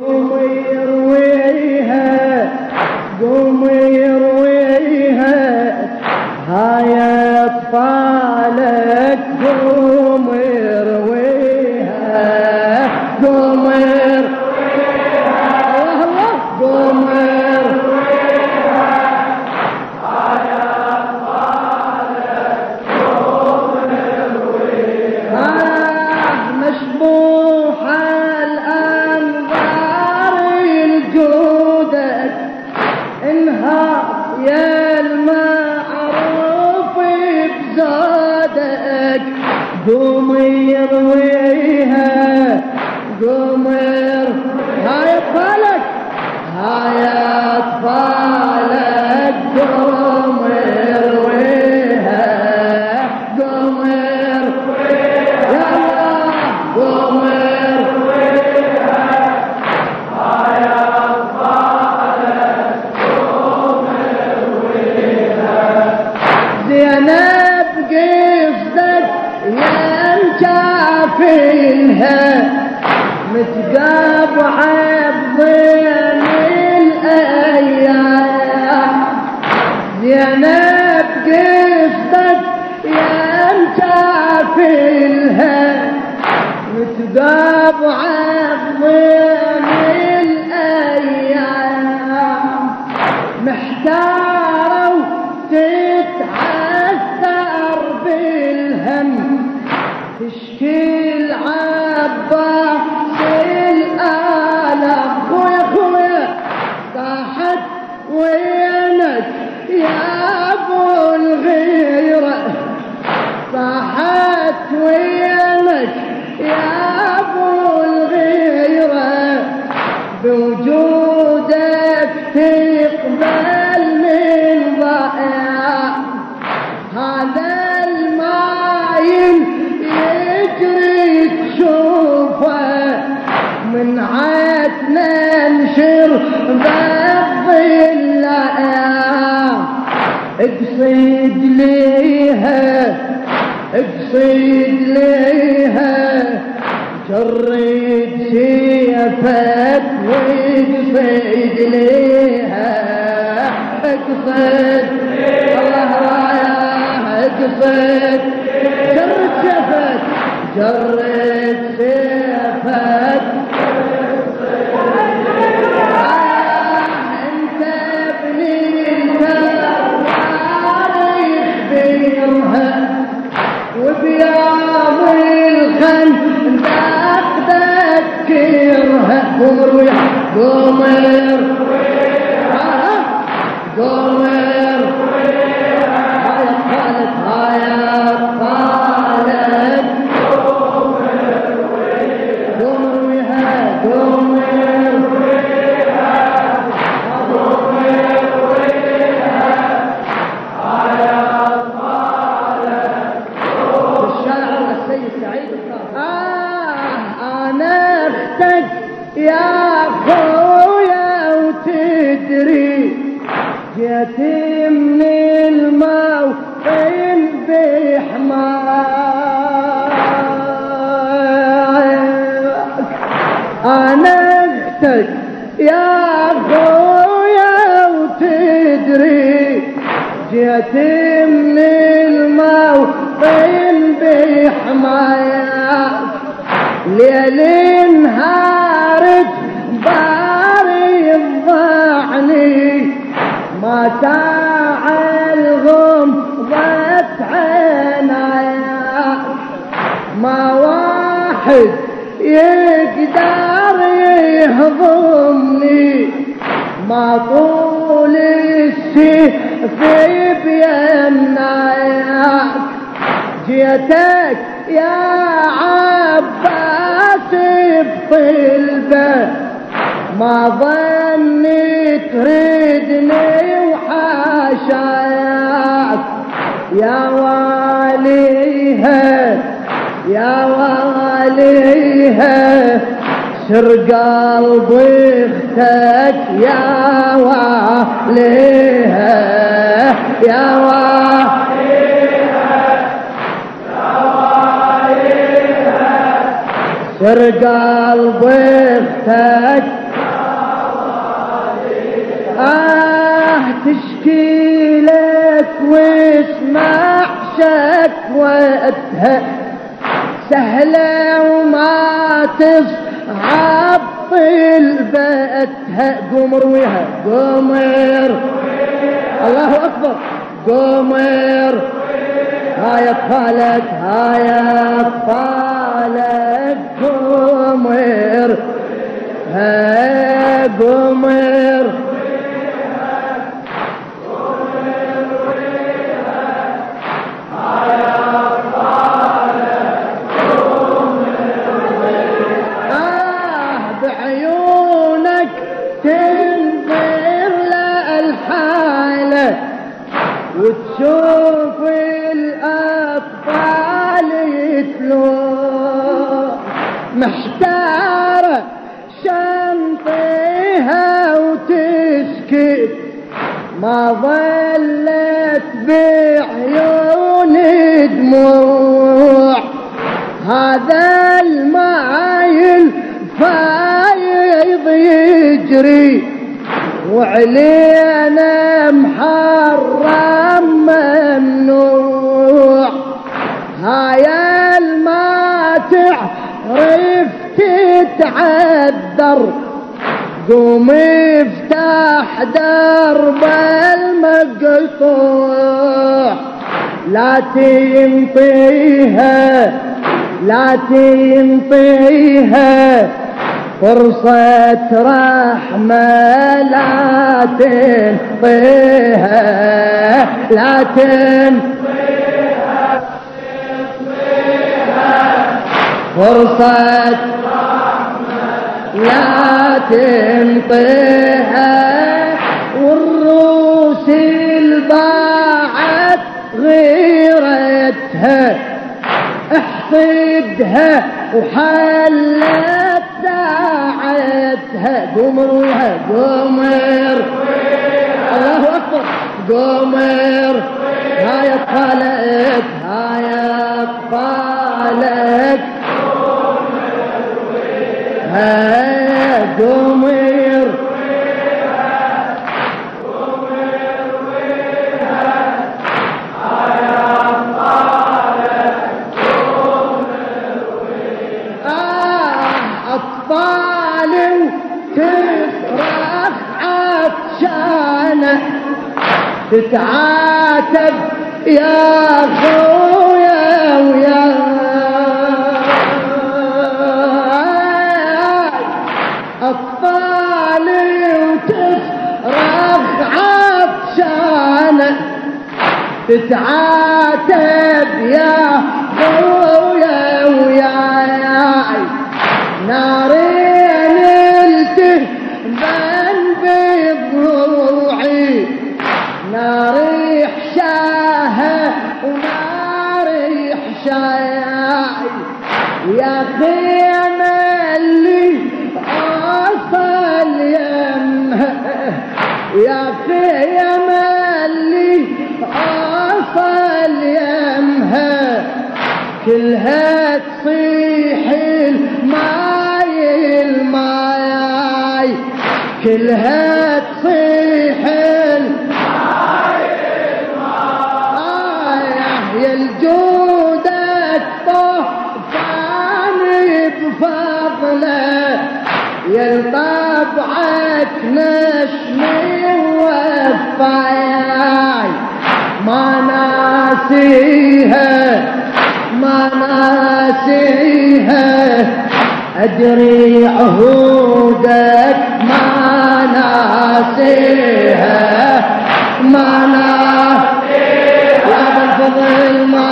قوم يرويها قوم يرويها قوم ير- هاي اطفالك هاي اطفالك الكافلها متقابعة بضيم الأيام. زينب قصدك يا الكافلها متقابعة بضيم اقصد ليها اقصد ليها. جرد سيفك واقصد ليها. اقصد الله رايح اقصد. جرد سيفك جرد تذكرها قمر جيت من الموطن بحماك أنا أختك يا خويا وتدري جيت من الموطن بحماياك ليل نهارك ما ساعة الغمضة عيناك ما واحد يقدر يهضمني. ما طول السيف بيمناك جيتك يا عباس بطلبه ما ظني تريدني وحاشاك يا واليها يا واليها سر قلب أختك يا واليها يا واليها سر قلب أختك تشكي لك واسمع شكوتها سهلة وما تصعب طلبتها قوم رويها قمر الله أكبر. قمر هاي أطفالك هاي أطفالك. قمر ها قمر محتارة شنطيها وتسكت ما ظلت بعيون دموع. هذا المايل فايض يجري. وعلينا محرم تتعذر. قوم افتح درب المقطوع لا تنطيها لا تنطيها فرصة رحمة لا تنطيها لا تنطيها فرصة لا تنطيها والروس الباعت غيرتها احصدها وحلت ساعتها. قمر وياها قمر الله أكبر. قمر هاي اطفالك هاي اطفالك هاي أطفال تصرخ عطشانة تتعاتب يا خويا ويا أطفال تصرخ عطشانة تتعاتب يا خويا وياي نارين التهبن بضلوعي ناري حشاها وناري حشاي يا خيمة أصل يمها كلها تصيح الماي الماي كلها تصيح الماي. يا الجودة طفاني بفضله. يا طبعك نشمي وفاي مناسيها مناسيها أدري عهودك ما ناسيها ما ناسيها يا بالفضل ما